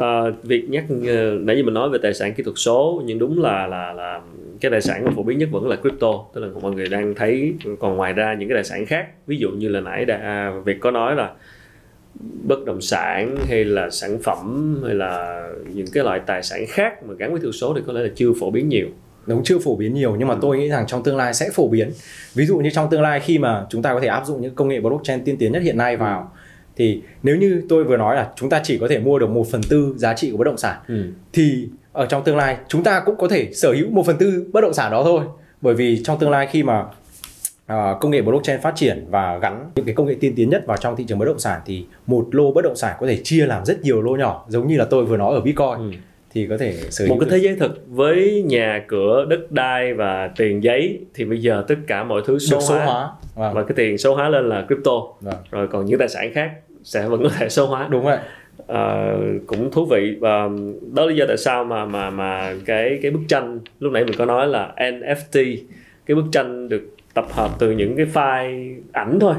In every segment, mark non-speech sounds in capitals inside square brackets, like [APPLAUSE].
À, việc nhắc uh, nãy giờ mình nói về tài sản kỹ thuật số nhưng đúng là là là cái tài sản mà phổ biến nhất vẫn là crypto tức là mọi người đang thấy còn ngoài ra những cái tài sản khác ví dụ như là nãy đã à, việc có nói là bất động sản hay là sản phẩm hay là những cái loại tài sản khác mà gắn với thuật số thì có lẽ là chưa phổ biến nhiều đúng chưa phổ biến nhiều nhưng mà ừ. tôi nghĩ rằng trong tương lai sẽ phổ biến ví dụ như trong tương lai khi mà chúng ta có thể áp dụng những công nghệ blockchain tiên tiến nhất hiện nay vào ừ. Thì nếu như tôi vừa nói là chúng ta chỉ có thể mua được một phần tư giá trị của bất động sản ừ. thì ở trong tương lai chúng ta cũng có thể sở hữu một phần tư bất động sản đó thôi bởi vì trong tương lai khi mà uh, công nghệ blockchain phát triển và gắn những cái công nghệ tiên tiến nhất vào trong thị trường bất động sản thì một lô bất động sản có thể chia làm rất nhiều lô nhỏ giống như là tôi vừa nói ở Bitcoin ừ. Thì có thể sở hữu một cái thế giới thực với nhà cửa đất đai và tiền giấy thì bây giờ tất cả mọi thứ số, số hóa, hóa. Vâng. và cái tiền số hóa lên là crypto vâng. rồi còn những tài sản khác sẽ vẫn có thể số hóa đúng rồi uh, cũng thú vị và đó là lý do tại sao mà mà mà cái cái bức tranh lúc nãy mình có nói là NFT cái bức tranh được tập hợp từ những cái file ảnh thôi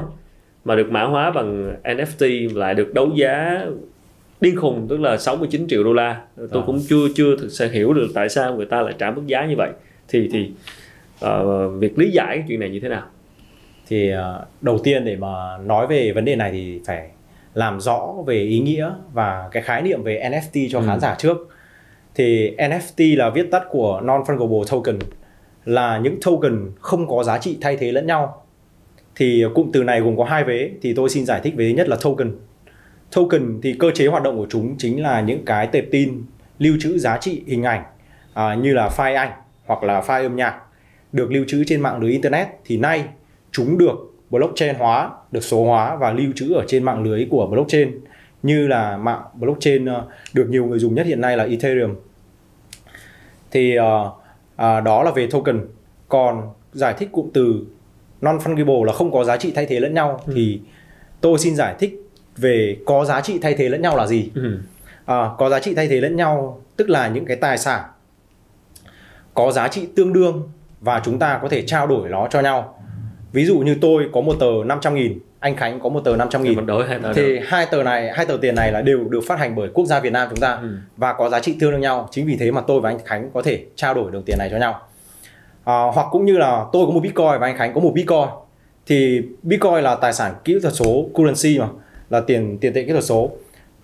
mà được mã hóa bằng NFT lại được đấu giá điên khùng tức là 69 triệu đô la. Tôi à. cũng chưa chưa thực sự hiểu được tại sao người ta lại trả mức giá như vậy. Thì thì uh, việc lý giải cái chuyện này như thế nào? Thì uh, đầu tiên để mà nói về vấn đề này thì phải làm rõ về ý nghĩa và cái khái niệm về NFT cho ừ. khán giả trước. Thì NFT là viết tắt của non fungible token là những token không có giá trị thay thế lẫn nhau. Thì cụm từ này gồm có hai vế thì tôi xin giải thích vế nhất là token token thì cơ chế hoạt động của chúng chính là những cái tệp tin lưu trữ giá trị hình ảnh à, như là file ảnh hoặc là file âm nhạc được lưu trữ trên mạng lưới internet. Thì nay chúng được blockchain hóa được số hóa và lưu trữ ở trên mạng lưới của blockchain như là mạng blockchain ờ, được nhiều người dùng nhất hiện nay là Ethereum. Thì uh, uh, đó là về token. Còn giải thích cụm từ non fungible là không có giá trị thay thế lẫn nhau. Ừ. thì tôi xin giải thích về có giá trị thay thế lẫn nhau là gì? Ừ. à, có giá trị thay thế lẫn nhau tức là những cái tài sản có giá trị tương đương và chúng ta có thể trao đổi nó cho nhau. Ví dụ như tôi có một tờ 500 nghìn anh Khánh có một tờ 500 nghìn. Đối hai tờ thì hai tờ này hai tờ tiền này là đều được phát hành bởi quốc gia Việt Nam chúng ta ừ. và có giá trị tương đương nhau. Chính vì thế mà tôi và anh Khánh có thể trao đổi được tiền này cho nhau. À, hoặc cũng như là tôi có một Bitcoin và anh Khánh có một Bitcoin. Thì Bitcoin là tài sản kỹ thuật số currency mà là tiền tiền tệ kỹ thuật số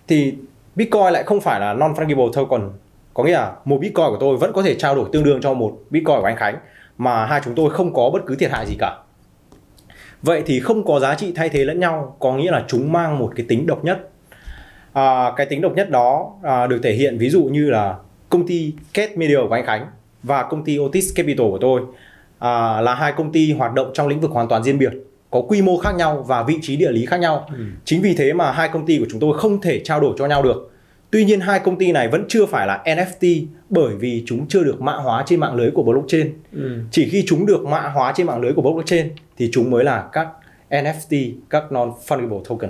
thì Bitcoin lại không phải là non fungible token có nghĩa là một Bitcoin của tôi vẫn có thể trao đổi tương đương cho một Bitcoin của anh Khánh mà hai chúng tôi không có bất cứ thiệt hại gì cả. Vậy thì không có giá trị thay thế lẫn nhau có nghĩa là chúng mang một cái tính độc nhất. À, cái tính độc nhất đó à, được thể hiện ví dụ như là công ty Cat Media của anh Khánh và công ty Otis Capital của tôi. À, là hai công ty hoạt động trong lĩnh vực hoàn toàn riêng biệt có quy mô khác nhau và vị trí địa lý khác nhau ừ. chính vì thế mà hai công ty của chúng tôi không thể trao đổi cho nhau được Tuy nhiên hai công ty này vẫn chưa phải là NFT bởi vì chúng chưa được mã hóa trên mạng lưới của blockchain. Ừ. Chỉ khi chúng được mã hóa trên mạng lưới của blockchain thì chúng mới là các NFT, các non-fungible token.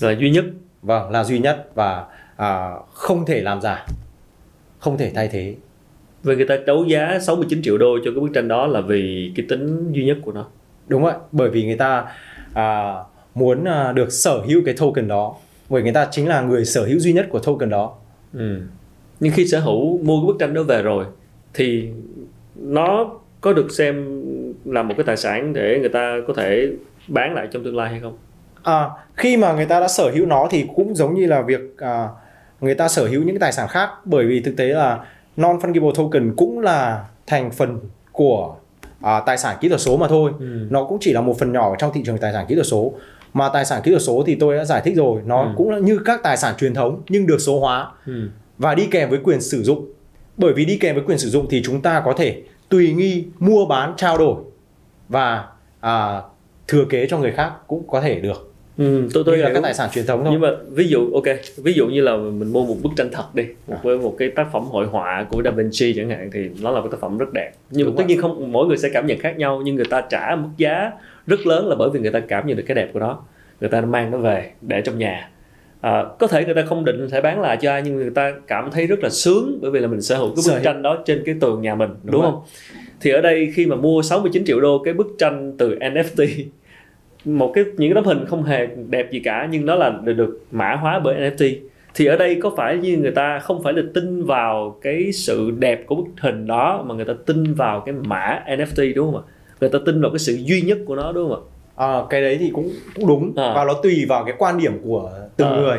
Là duy nhất. Vâng, là duy nhất và à, không thể làm giả, không thể thay thế. Vậy người ta đấu giá 69 triệu đô cho cái bức tranh đó là vì cái tính duy nhất của nó. Đúng vậy, bởi vì người ta à, muốn à, được sở hữu cái token đó. Bởi người ta chính là người sở hữu duy nhất của token đó. Ừ. nhưng khi sở hữu mua cái bức tranh đó về rồi thì nó có được xem là một cái tài sản để người ta có thể bán lại trong tương lai hay không? À, khi mà người ta đã sở hữu nó thì cũng giống như là việc à, người ta sở hữu những cái tài sản khác. Bởi vì thực tế là non fungible token cũng là thành phần của à, tài sản kỹ thuật số mà thôi ừ. nó cũng chỉ là một phần nhỏ trong thị trường tài sản kỹ thuật số mà tài sản kỹ thuật số thì tôi đã giải thích rồi nó ừ. cũng như các tài sản truyền thống nhưng được số hóa ừ. và đi kèm với quyền sử dụng bởi vì đi kèm với quyền sử dụng thì chúng ta có thể tùy nghi mua bán trao đổi và à, thừa kế cho người khác cũng có thể được Ừ, tôi tôi là các tài sản truyền thống thôi. Nhưng mà ví dụ ok, ví dụ như là mình mua một bức tranh thật đi, một à. với một cái tác phẩm hội họa của Da Vinci chẳng hạn thì nó là một tác phẩm rất đẹp. Nhưng Đúng mà tất nhiên không mỗi người sẽ cảm nhận khác nhau nhưng người ta trả mức giá rất lớn là bởi vì người ta cảm nhận được cái đẹp của nó. Người ta mang nó về để trong nhà. À, có thể người ta không định sẽ bán lại cho ai nhưng người ta cảm thấy rất là sướng bởi vì là mình sở hữu cái bức tranh đó trên cái tường nhà mình đúng, đúng không? Thì ở đây khi mà mua 69 triệu đô cái bức tranh từ NFT một cái những cái tấm hình không hề đẹp gì cả nhưng nó là được, được mã hóa bởi NFT thì ở đây có phải như người ta không phải là tin vào cái sự đẹp của bức hình đó mà người ta tin vào cái mã NFT đúng không ạ người ta tin vào cái sự duy nhất của nó đúng không ạ à, cái đấy thì cũng cũng đúng à. và nó tùy vào cái quan điểm của từng à. người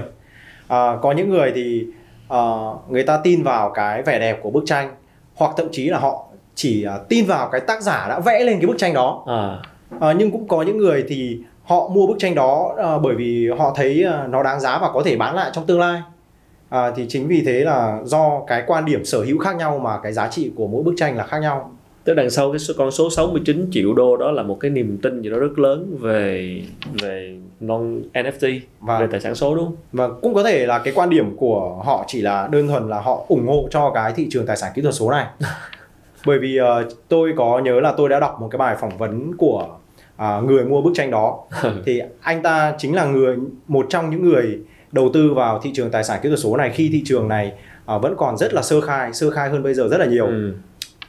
à, có những người thì uh, người ta tin vào cái vẻ đẹp của bức tranh hoặc thậm chí là họ chỉ uh, tin vào cái tác giả đã vẽ lên cái bức tranh đó à. Uh, nhưng cũng có những người thì họ mua bức tranh đó uh, bởi vì họ thấy uh, nó đáng giá và có thể bán lại trong tương lai à, thì chính vì thế là do cái quan điểm sở hữu khác nhau mà cái giá trị của mỗi bức tranh là khác nhau Tức đằng sau cái con số 69 triệu đô đó là một cái niềm tin gì đó rất lớn về về non NFT và về tài sản số đúng không? Và cũng có thể là cái quan điểm của họ chỉ là đơn thuần là họ ủng hộ cho cái thị trường tài sản kỹ thuật số này. [LAUGHS] Bởi vì uh, tôi có nhớ là tôi đã đọc một cái bài phỏng vấn của uh, người mua bức tranh đó. [LAUGHS] Thì anh ta chính là người một trong những người đầu tư vào thị trường tài sản kỹ thuật số này. Khi thị trường này uh, vẫn còn rất là sơ khai, sơ khai hơn bây giờ rất là nhiều. Ừ.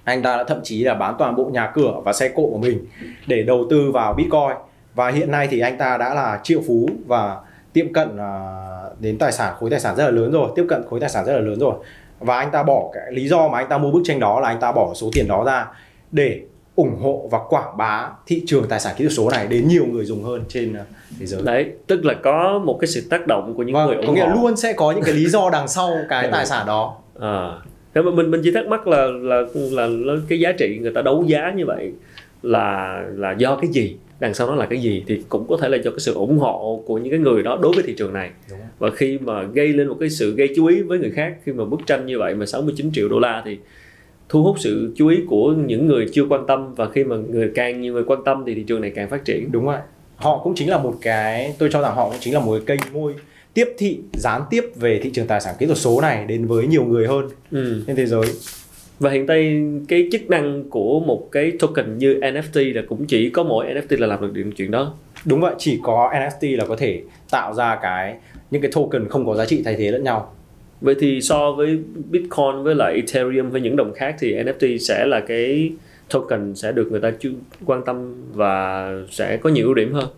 Anh ta đã thậm chí là bán toàn bộ nhà cửa và xe cộ của mình để đầu tư vào bitcoin. Và hiện nay thì anh ta đã là triệu phú và tiệm cận uh, đến tài sản khối tài sản rất là lớn rồi tiếp cận khối tài sản rất là lớn rồi. Và anh ta bỏ cái lý do mà anh ta mua bức tranh đó là anh ta bỏ số tiền đó ra để ủng hộ và quảng bá thị trường tài sản kỹ thuật số này đến nhiều người dùng hơn trên à, thế giới. Đấy, tức là có một cái sự tác động của những vâng, người ủng có nghĩa luôn sẽ có những cái lý do đằng sau cái [LAUGHS] tài sản đó. À, thế mà mình mình chỉ thắc mắc là là là, là cái giá trị người ta đấu giá như vậy là là do cái gì đằng sau nó là cái gì thì cũng có thể là do cái sự ủng hộ của những cái người đó đối với thị trường này và khi mà gây lên một cái sự gây chú ý với người khác khi mà bức tranh như vậy mà 69 triệu đô la thì thu hút sự chú ý của những người chưa quan tâm và khi mà người càng nhiều người quan tâm thì thị trường này càng phát triển. Đúng rồi. Họ cũng chính là một cái tôi cho rằng họ cũng chính là một cái kênh môi tiếp thị gián tiếp về thị trường tài sản kỹ thuật số này đến với nhiều người hơn ừ. trên thế giới. Và hiện tại cái chức năng của một cái token như NFT là cũng chỉ có mỗi NFT là làm được điểm chuyện đó. Đúng vậy chỉ có NFT là có thể tạo ra cái những cái token không có giá trị thay thế lẫn nhau vậy thì so với Bitcoin với lại Ethereum với những đồng khác thì NFT sẽ là cái token sẽ được người ta chú quan tâm và sẽ có nhiều ưu điểm hơn?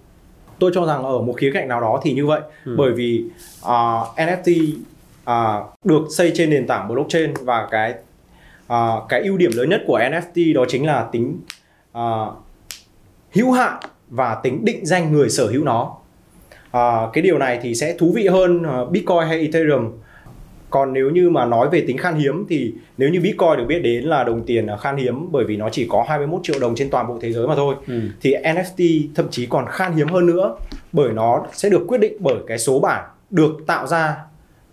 Tôi cho rằng ở một khía cạnh nào đó thì như vậy. Ừ. bởi vì uh, NFT uh, được xây trên nền tảng blockchain và cái uh, cái ưu điểm lớn nhất của NFT đó chính là tính uh, hữu hạn và tính định danh người sở hữu nó. Uh, cái điều này thì sẽ thú vị hơn uh, Bitcoin hay Ethereum còn nếu như mà nói về tính khan hiếm thì nếu như Bitcoin được biết đến là đồng tiền khan hiếm bởi vì nó chỉ có 21 triệu đồng trên toàn bộ thế giới mà thôi ừ. thì NFT thậm chí còn khan hiếm hơn nữa bởi nó sẽ được quyết định bởi cái số bản được tạo ra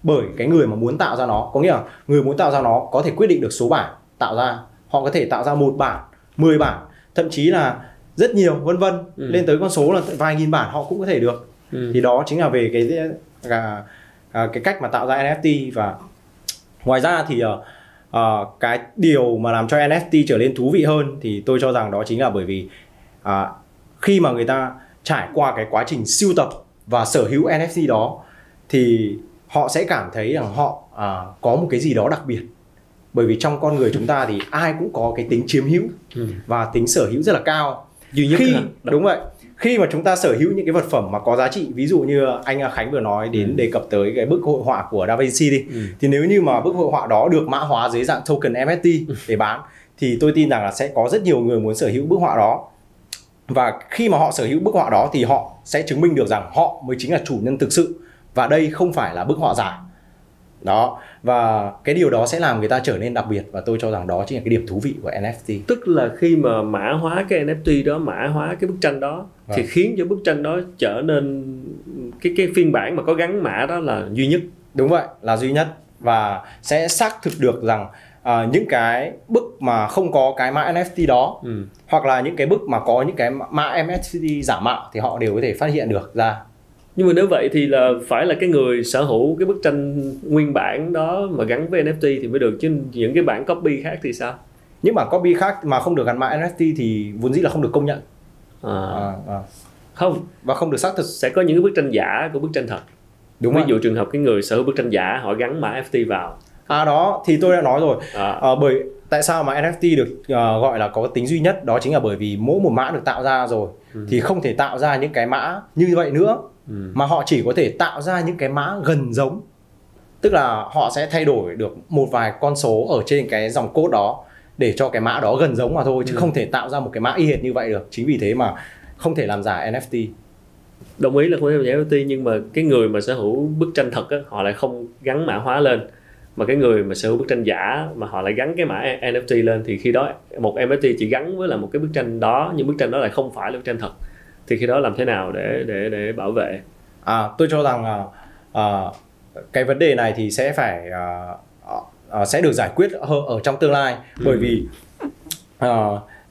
bởi cái người mà muốn tạo ra nó có nghĩa là người muốn tạo ra nó có thể quyết định được số bản tạo ra họ có thể tạo ra một bản 10 bản thậm chí là rất nhiều vân vân ừ. lên tới con số là vài nghìn bản họ cũng có thể được ừ. thì đó chính là về cái à, à, cái cách mà tạo ra NFT và ngoài ra thì uh, uh, cái điều mà làm cho NFT trở nên thú vị hơn thì tôi cho rằng đó chính là bởi vì uh, khi mà người ta trải qua cái quá trình siêu tập và sở hữu NFT đó thì họ sẽ cảm thấy rằng họ uh, có một cái gì đó đặc biệt. Bởi vì trong con người chúng ta thì ai cũng có cái tính chiếm hữu ừ. và tính sở hữu rất là cao. Duy nhất khi đúng vậy khi mà chúng ta sở hữu những cái vật phẩm mà có giá trị ví dụ như anh Khánh vừa nói đến ừ. đề cập tới cái bức hội họa của Da Vinci đi ừ. thì nếu như mà bức hội họa đó được mã hóa dưới dạng token NFT ừ. để bán thì tôi tin rằng là sẽ có rất nhiều người muốn sở hữu bức họa đó và khi mà họ sở hữu bức họa đó thì họ sẽ chứng minh được rằng họ mới chính là chủ nhân thực sự và đây không phải là bức họa giả đó. Và cái điều đó sẽ làm người ta trở nên đặc biệt và tôi cho rằng đó chính là cái điểm thú vị của NFT tức là khi mà mã hóa cái NFT đó mã hóa cái bức tranh đó vâng. thì khiến cho bức tranh đó trở nên cái cái phiên bản mà có gắn mã đó là duy nhất. Đúng vậy là duy nhất. Và sẽ xác thực được rằng uh, những cái bức mà không có cái mã NFT đó ừ. hoặc là những cái bức mà có những cái mã NFT giả mạo thì họ đều có thể phát hiện được ra nhưng mà nếu vậy thì là phải là cái người sở hữu cái bức tranh nguyên bản đó mà gắn với NFT thì mới được. Chứ những cái bản copy khác thì sao? Những bản copy khác mà không được gắn mã NFT thì vốn dĩ là không được công nhận. À. À, à. không. Và không được xác thực. Sẽ có những cái bức tranh giả của bức tranh thật. Đúng ví dụ trường hợp cái người sở hữu bức tranh giả họ gắn mã NFT vào. À đó thì tôi đã nói rồi. À. À, bởi tại sao mà NFT được uh, gọi là có tính duy nhất đó chính là bởi vì mỗi một mã được tạo ra rồi. Ừ. thì không thể tạo ra những cái mã như vậy nữa ừ. mà họ chỉ có thể tạo ra những cái mã gần giống. Tức là họ sẽ thay đổi được một vài con số ở trên cái dòng code đó để cho cái mã đó gần giống mà thôi chứ Ừ. không thể tạo ra một cái mã y hệt như vậy được. Chính vì thế mà không thể làm giả NFT đồng ý là không thể làm giả NFT nhưng mà cái người mà sở hữu bức tranh thật á, họ lại không gắn mã hóa lên. Mà cái người mà sở hữu bức tranh giả mà họ lại gắn cái mã NFT lên thì khi đó một NFT chỉ gắn với là một cái bức tranh đó nhưng bức tranh đó lại không phải là bức tranh thật thì khi đó làm thế nào để để để bảo vệ? À, tôi cho rằng à, cái vấn đề này thì sẽ phải à, à, sẽ được giải quyết ở, ở trong tương lai. Bởi vì à,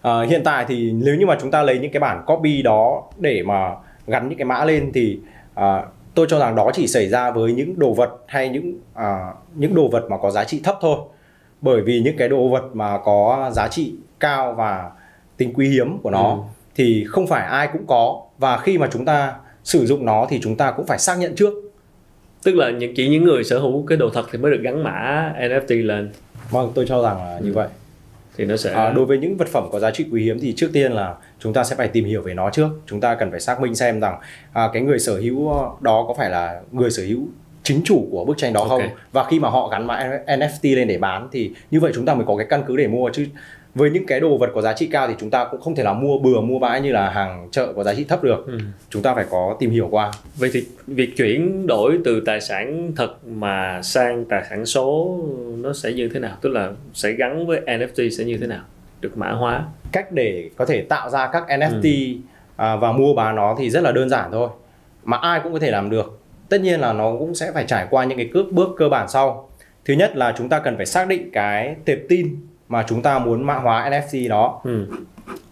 à, hiện tại thì nếu như mà chúng ta lấy những cái bản copy đó để mà gắn những cái mã lên thì à, tôi cho rằng đó chỉ xảy ra với những đồ vật hay những à, những đồ vật mà có giá trị thấp thôi. Bởi vì những cái đồ vật mà có giá trị cao và tính quý hiếm của nó Ừ. thì không phải ai cũng có. Và khi mà chúng ta sử dụng nó thì chúng ta cũng phải xác nhận trước. Tức là những chỉ những người sở hữu cái đồ thật thì mới được gắn mã NFT lên. Vâng tôi cho rằng là như vậy. Thì nó sẽ à, đối với những vật phẩm có giá trị quý hiếm thì trước tiên là chúng ta sẽ phải tìm hiểu về nó trước. Chúng ta cần phải xác minh xem rằng à, cái người sở hữu đó có phải là người sở hữu chính chủ của bức tranh đó Ok. không? Và khi mà họ gắn mã NFT lên để bán thì như vậy chúng ta mới có cái căn cứ để mua chứ với những cái đồ vật có giá trị cao thì chúng ta cũng không thể nào mua bừa mua bãi như là hàng chợ có giá trị thấp được Ừ. chúng ta phải có tìm hiểu qua Vậy thì việc chuyển đổi từ tài sản thật mà sang tài sản số nó sẽ như thế nào? Tức là sẽ gắn với NFT sẽ như thế nào? Được mã hóa. cách để có thể tạo ra các NFT à, và mua bán nó thì rất là đơn giản thôi mà ai cũng có thể làm được tất nhiên là nó cũng sẽ phải trải qua những cái cước bước cơ bản sau thứ nhất là chúng ta cần phải xác định cái tệp tin mà chúng ta muốn mã hóa NFT đó Ừ.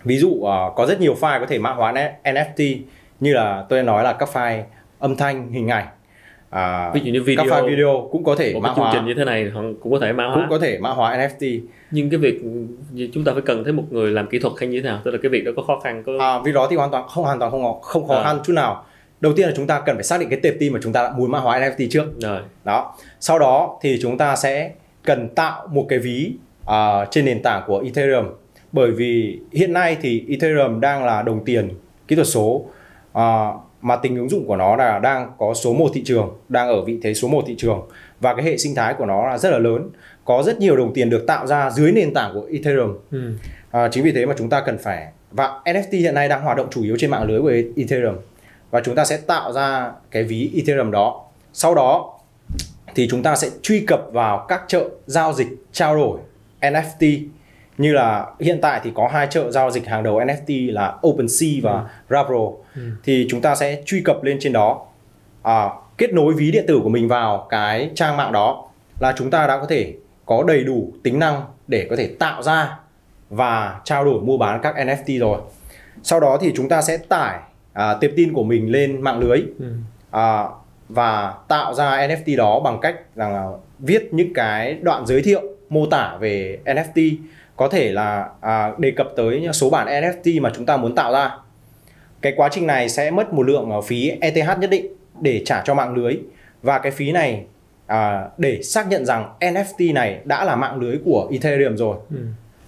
ví dụ ờ, có rất nhiều file có thể mã hóa NFT như là tôi đã nói là các file âm thanh hình ảnh à, Ví dụ như video, các file video cũng có thể một mã chương hóa trình như thế này cũng có thể mã cũng hóa. có thể mã hóa NFT Nhưng cái việc chúng ta phải cần thấy một người làm kỹ thuật hay như thế nào? Tức là cái việc đó có khó khăn có À, vì đó thì hoàn toàn không hoàn toàn không khó, không khó À. khăn chút nào. Đầu tiên là chúng ta cần phải xác định cái tệp tin mà chúng ta muốn mã hóa NFT trước. rồi. Đó. Sau đó thì chúng ta sẽ cần tạo một cái ví à, trên nền tảng của Ethereum. Bởi vì hiện nay thì Ethereum đang là đồng tiền kỹ thuật số à, mà tính ứng dụng của nó là đang có số 1 thị trường, đang ở vị thế số 1 thị trường và cái hệ sinh thái của nó là rất là lớn. Có rất nhiều đồng tiền được tạo ra dưới nền tảng của Ethereum. Ừ. À, chính vì thế mà chúng ta cần phải và NFT hiện nay đang hoạt động chủ yếu trên mạng lưới của Ethereum và chúng ta sẽ tạo ra cái ví Ethereum đó. Sau đó thì chúng ta sẽ truy cập vào các chợ giao dịch trao đổi NFT như là hiện tại thì có hai chợ giao dịch hàng đầu NFT là OpenSea và Rabro thì chúng ta sẽ truy cập lên trên đó. À, kết nối ví điện tử của mình vào cái trang mạng đó là chúng ta đã có thể có đầy đủ tính năng để có thể tạo ra và trao đổi mua bán các NFT rồi. Sau đó thì chúng ta sẽ tải à, tệp tin của mình lên mạng lưới. Ừ. à, và tạo ra NFT đó bằng cách rằng là viết những cái đoạn giới thiệu mô tả về NFT có thể là à, đề cập tới số bản NFT mà chúng ta muốn tạo ra. Cái quá trình này sẽ mất một lượng ờ, phí ETH nhất định để trả cho mạng lưới và cái phí này à, để xác nhận rằng NFT này đã là mạng lưới của Ethereum rồi. Ừ.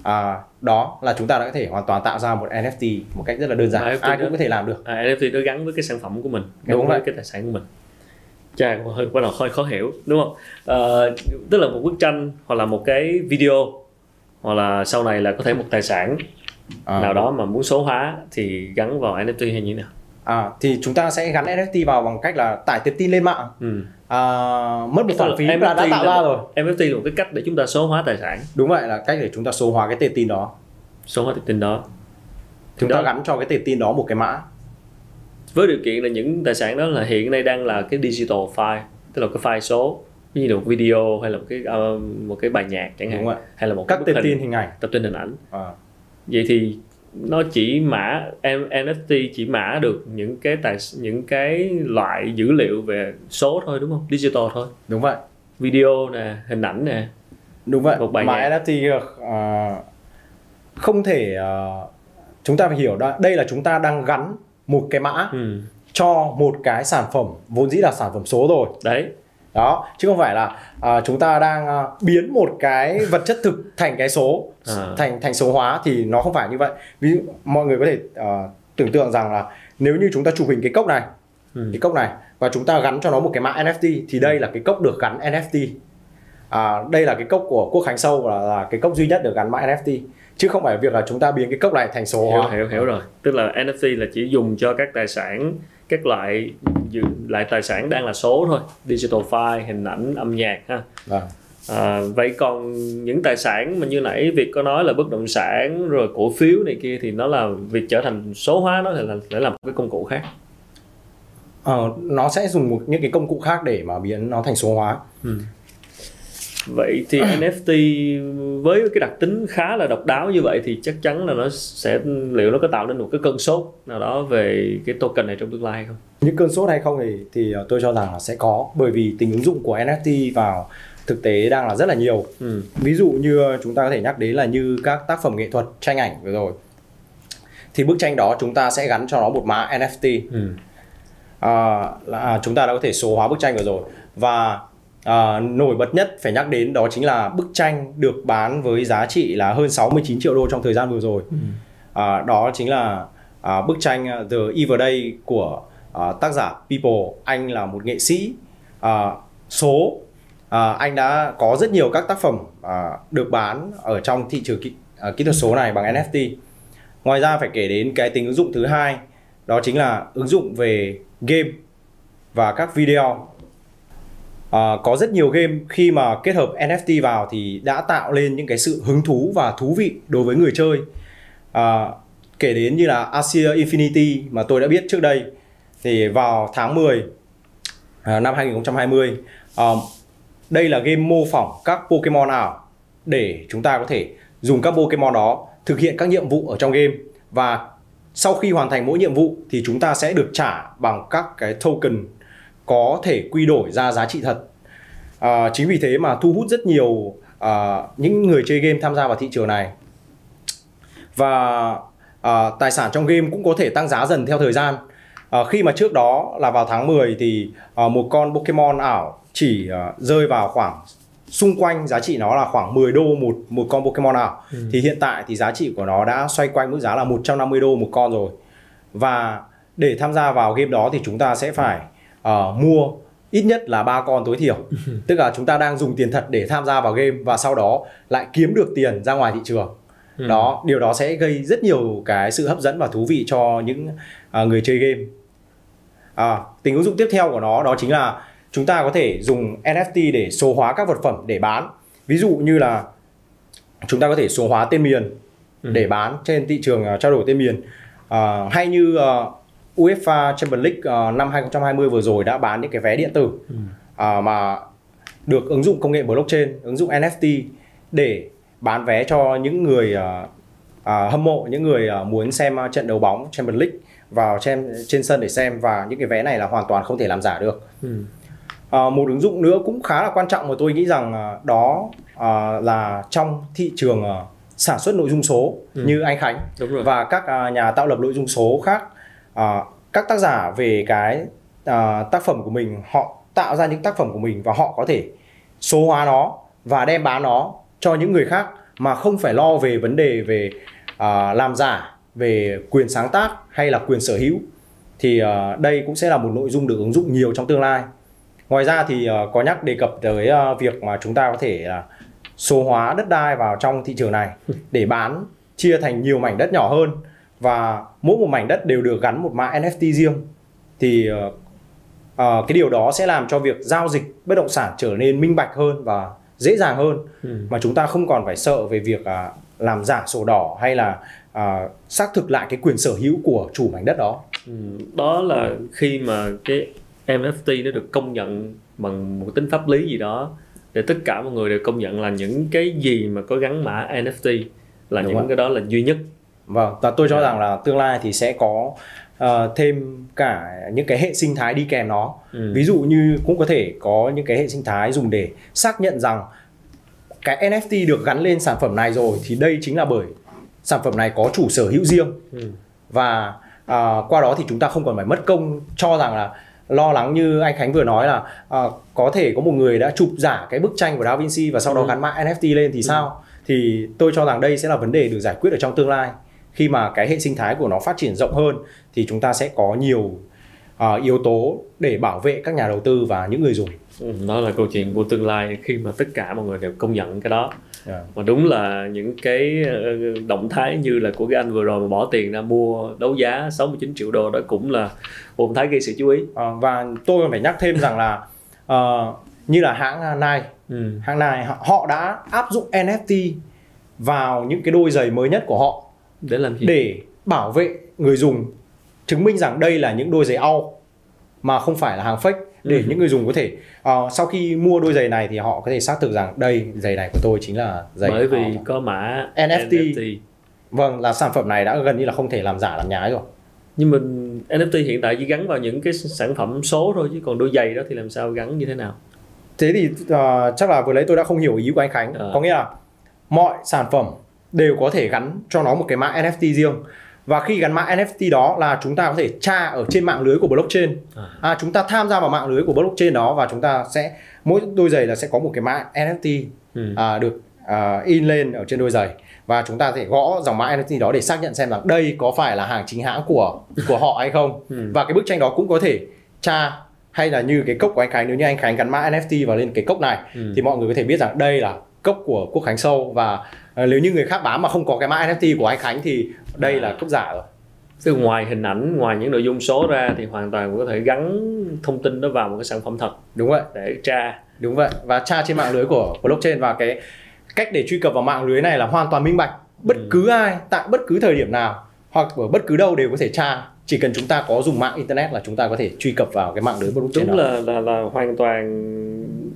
À, đó là chúng ta đã có thể hoàn toàn tạo ra một NFT một cách rất là đơn giản. NFT Ai đó- cũng có thể làm được. À, NFT nó gắn với cái sản phẩm của mình, gắn Đúng với vậy. cái tài sản của mình. Chà, hơi bắt đầu hơi khó hiểu đúng không? Ờ, tức là một bức tranh hoặc là một cái video hoặc là sau này là có thể một tài sản À. nào đó mà muốn số hóa thì gắn vào NFT hay như thế nào? À, thì chúng ta sẽ gắn NFT vào bằng cách là tải tệp tin lên mạng Ừ. à, mất một khoản phí là đã tạo ra rồi NFT là một cái cách để chúng ta số hóa tài sản, đúng vậy là cách để chúng ta số hóa cái tệp tin đó số hóa thông tin đó. chúng Đó. ta gắn cho cái tệp tin đó một cái mã Với điều kiện là những tài sản đó là hiện nay đang là cái digital file, tức là cái file số, ví như là một video hay là một cái ờ, một cái bài nhạc chẳng hạn, hay là một các bức tin hình, ảnh. tập tin hình ảnh. à, vậy thì nó chỉ mã NFT chỉ mã được những cái tài những cái loại dữ liệu về số thôi đúng không? Digital thôi. Đúng vậy. Video nè hình ảnh nè. Đúng vậy. Một bài mà nhạc. NFT à, không thể à, chúng ta phải hiểu đó. Đây là chúng ta đang gắn một cái mã ừ. cho một cái sản phẩm vốn dĩ là sản phẩm số rồi đấy đó chứ không phải là à, chúng ta đang à, biến một cái vật chất thực thành cái số À. thành thành số hóa thì nó không phải như vậy ví dụ mọi người có thể à, tưởng tượng rằng là nếu như chúng ta chụp hình cái cốc này Ừ. cái cốc này và chúng ta gắn cho nó một cái mã NFT thì đây là cái cốc được gắn NFT à, đây là cái cốc của Quốc Khánh Sâu và là cái cốc duy nhất được gắn mã NFT chứ không phải việc là chúng ta biến cái cốc này thành số hiểu hóa. Hiểu hiểu rồi. Tức là NFT là chỉ dùng cho các tài sản các loại lại tài sản đang là số thôi. Digital file hình ảnh âm nhạc ha. Vâng. à, vậy còn những tài sản mà như nãy Việt có nói là bất động sản rồi cổ phiếu này kia thì nó là việc trở thành số hóa nó là để làm một cái công cụ khác. Ờ, nó sẽ dùng một những cái công cụ khác để mà biến nó thành số hóa vậy thì [COUGHS] NFT với cái đặc tính khá là độc đáo như vậy thì chắc chắn là nó sẽ liệu nó có tạo nên một cái cơn sốt nào đó về cái token này trong tương lai hay không? Những cơn sốt hay không thì thì ờ, tôi cho rằng là sẽ có bởi vì tính ứng dụng của NFT vào thực tế đang là rất là nhiều. Ừ. ví dụ như chúng ta có thể nhắc đến là như các tác phẩm nghệ thuật tranh ảnh vừa rồi. Thì bức tranh đó chúng ta sẽ gắn cho nó một mã NFT Ừ. à, là chúng ta đã có thể số hóa bức tranh vừa rồi. Và à, nổi bật nhất phải nhắc đến đó chính là bức tranh được bán với giá trị là hơn 69 triệu đô trong thời gian vừa rồi. À, đó chính là à, bức tranh The Evil Day của à, tác giả People. Anh là một nghệ sĩ. À, số à, anh đã có rất nhiều các tác phẩm à, được bán ở trong thị trường kỹ, à, kỹ thuật số này bằng NFT ngoài ra phải kể đến cái tính ứng dụng thứ hai đó chính là ứng dụng về game và các video À, có rất nhiều game khi mà kết hợp NFT vào thì đã tạo lên những cái sự hứng thú và thú vị đối với người chơi. À, kể đến như là Asia Infinity mà tôi đã biết trước đây thì vào tháng 10 à, năm 2020 à, đây là game mô phỏng các Pokemon ảo để chúng ta có thể dùng các Pokemon đó thực hiện các nhiệm vụ ở trong game. Và sau khi hoàn thành mỗi nhiệm vụ thì chúng ta sẽ được trả bằng các cái token có thể quy đổi ra giá trị thật. À, chính vì thế mà thu hút rất nhiều à, những người chơi game tham gia vào thị trường này. Và à, tài sản trong game cũng có thể tăng giá dần theo thời gian. À, khi mà trước đó là vào tháng 10 thì à, một con Pokemon ảo chỉ à, rơi vào khoảng xung quanh giá trị nó là khoảng 10 đô một một con Pokemon ảo. Ừ. Thì hiện tại thì giá trị của nó đã xoay quanh mức giá là 150 đô một con rồi. Và để tham gia vào game đó thì chúng ta sẽ phải ờ, mua ít nhất là ba con tối thiểu. [LAUGHS] Tức là chúng ta đang dùng tiền thật để tham gia vào game và sau đó lại kiếm được tiền ra ngoài thị trường. Ừ. Đó, điều đó sẽ gây rất nhiều cái sự hấp dẫn và thú vị cho những à, người chơi game. À, tính ứng dụng tiếp theo của nó đó chính là chúng ta có thể dùng NFT để số hóa các vật phẩm để bán. Ví dụ như là chúng ta có thể số hóa tên miền Ừ. để bán trên thị trường à, trao đổi tên miền. À, hay như à, UEFA Champions League à, năm 2020 vừa rồi đã bán những cái vé điện tử Ừ. à, mà được ứng dụng công nghệ blockchain, ứng dụng NFT để bán vé cho những người à, à, hâm mộ, những người à, muốn xem à, trận đấu bóng Champions League vào trên trên sân để xem và những cái vé này là hoàn toàn không thể làm giả được. Ừ. À, một ứng dụng nữa cũng khá là quan trọng mà tôi nghĩ rằng à, đó à, là trong thị trường à, sản xuất nội dung số Ừ. như anh Khánh đúng rồi và các à, nhà tạo lập nội dung số khác à, các tác giả về cái à, tác phẩm của mình họ tạo ra những tác phẩm của mình và họ có thể số hóa nó và đem bán nó cho những người khác mà không phải lo về vấn đề về à, làm giả về quyền sáng tác hay là quyền sở hữu. Thì à, đây cũng sẽ là một nội dung được ứng dụng nhiều trong tương lai. Ngoài ra thì à, có nhắc đề cập tới à, việc mà chúng ta có thể là số hóa đất đai vào trong thị trường này để bán chia thành nhiều mảnh đất nhỏ hơn và mỗi một mảnh đất đều được gắn một mã NFT riêng thì ờ, cái điều đó sẽ làm cho việc giao dịch bất động sản trở nên minh bạch hơn và dễ dàng hơn Ừ. mà chúng ta không còn phải sợ về việc à, làm giả sổ đỏ hay là à, xác thực lại cái quyền sở hữu của chủ mảnh đất đó Ừ, đó là khi mà cái NFT nó được công nhận bằng một tính pháp lý gì đó để tất cả mọi người đều công nhận là những cái gì mà có gắn mã NFT là Đúng những ạ. cái đó là duy nhất Vâng, và tôi cho Dạ. rằng là tương lai thì sẽ có ờ, thêm cả những cái hệ sinh thái đi kèm nó. Ừ. Ví dụ như cũng có thể có những cái hệ sinh thái dùng để xác nhận rằng cái NFT được gắn lên sản phẩm này rồi thì đây chính là bởi sản phẩm này có chủ sở hữu riêng Ừ. và à, qua đó thì chúng ta không còn phải mất công cho rằng là lo lắng như anh Khánh vừa nói là à, có thể có một người đã chụp giả cái bức tranh của Da Vinci và sau đó Ừ. gắn mã NFT lên thì sao thì tôi cho rằng đây sẽ là vấn đề được giải quyết ở trong tương lai khi mà cái hệ sinh thái của nó phát triển rộng hơn thì chúng ta sẽ có nhiều uh, yếu tố để bảo vệ các nhà đầu tư và những người dùng ừ, đó là câu chuyện của tương lai khi mà tất cả mọi người đều công nhận cái đó yeah. Dạ. và đúng là những cái ờ, động thái như là của cái anh vừa rồi mà bỏ tiền ra mua đấu giá 69 triệu đô đó cũng là một động thái gây sự chú ý à, và tôi phải nhắc thêm rằng là uh, như là hãng Nike ừ. hãng Nike họ đã áp dụng NFT vào những cái đôi giày mới nhất của họ để làm gì? Để bảo vệ người dùng chứng minh rằng đây là những đôi giày au mà không phải là hàng fake. Để ừ. những người dùng có thể uh, sau khi mua đôi giày này thì họ có thể xác thực rằng đây giày này của tôi chính là giày bởi vì có mã NFT. NFT vâng là sản phẩm này đã gần như là không thể làm giả làm nhái rồi. Nhưng mình NFT hiện tại chỉ gắn vào những cái sản phẩm số thôi chứ còn đôi giày đó thì làm sao gắn như thế nào? Thế thì uh, chắc là vừa lấy tôi đã không hiểu ý của anh Khánh. À. có nghĩa là mọi sản phẩm đều có thể gắn cho nó một cái mã NFT riêng và khi gắn mã NFT đó là chúng ta có thể tra ở trên mạng lưới của blockchain à. à, chúng ta tham gia vào mạng lưới của blockchain đó và chúng ta sẽ mỗi đôi giày là sẽ có một cái mã NFT ừ. à, được à, in lên ở trên đôi giày và chúng ta thể gõ dòng mã NFT đó để xác nhận xem rằng đây có phải là hàng chính hãng của [LAUGHS] của họ hay không ừ. và cái bức tranh đó cũng có thể tra hay là như cái cốc của anh Khánh nếu như anh Khánh gắn mã NFT vào lên cái cốc này ừ. thì mọi người có thể biết rằng đây là cốc của Quốc Khánh Sâu. Và uh, nếu như người khác bán mà không có cái mã NFT của anh Khánh thì đây là cốc giả rồi. Từ ngoài hình ảnh ngoài những nội dung số ra thì hoàn toàn có thể gắn thông tin đó vào một cái sản phẩm thật đúng vậy. để tra. Đúng vậy. Và tra trên mạng lưới của blockchain. Và cái cách để truy cập vào mạng lưới này là hoàn toàn minh bạch. Bất ừ. cứ ai tại bất cứ thời điểm nào hoặc ở bất cứ đâu đều có thể tra. Chỉ cần chúng ta có dùng mạng internet là chúng ta có thể truy cập vào cái mạng lưới blockchain đúng là, là là hoàn toàn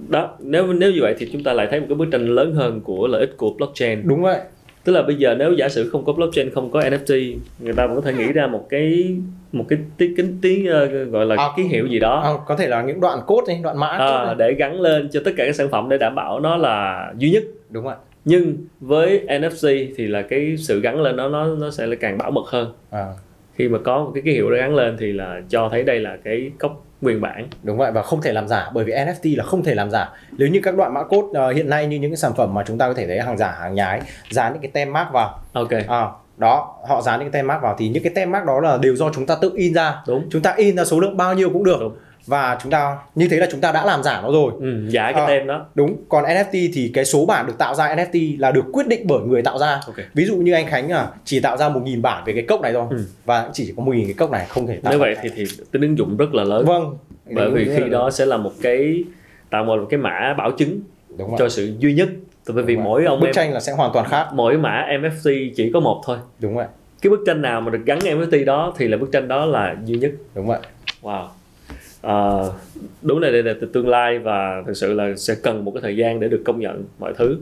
đó nếu nếu như vậy thì chúng ta lại thấy một cái bức tranh lớn hơn của lợi ích của blockchain. Đúng vậy. Tức là bây giờ nếu giả sử không có blockchain không có NFT người ta vẫn có thể nghĩ ra một cái một cái tí kính tí uh, gọi là à, ký hiệu gì đó. à, có thể là những đoạn code đoạn mã à, để gắn lên cho tất cả các sản phẩm để đảm bảo nó là duy nhất. Đúng rồi nhưng với NFC thì là cái sự gắn lên đó nó nó sẽ là càng bảo mật hơn. À. khi mà có một cái ký hiệu đó gắn lên thì là cho thấy đây là cái cốc nguyên bản. Đúng vậy và không thể làm giả bởi vì NFT là không thể làm giả. Nếu như các đoạn mã code uh, hiện nay như những cái sản phẩm mà chúng ta có thể thấy hàng giả hàng nhái dán những cái tem mác vào. Ok. À, đó họ dán những cái tem mác vào thì những cái tem mác đó là đều do chúng ta tự in ra. Đúng. Chúng ta in ra số lượng bao nhiêu cũng được. Đúng và chúng ta như thế là chúng ta đã làm giả nó rồi. Ừ, giả cái à, tem đó. đúng. Còn NFT thì cái số bản được tạo ra NFT là được quyết định bởi người tạo ra. Okay. ví dụ như anh Khánh à chỉ tạo ra một nghìn bản về cái cốc này thôi. Ừ. và chỉ có một nghìn cái cốc này không thể tạo nếu vậy thì thì tính ứng dụng rất là lớn. Vâng. Bởi vì khi đó sẽ là một cái tạo một cái mã bảo chứng đúng cho sự duy nhất. Bởi vì mỗi ông bức tranh là sẽ hoàn toàn khác. mỗi mã NFT chỉ có một thôi. Đúng vậy cái bức tranh nào mà được gắn NFT đó thì là bức tranh đó là duy nhất. Đúng vậy wow uh, đúng là đây là tương lai và thực sự là sẽ cần một cái thời gian để được công nhận mọi thứ.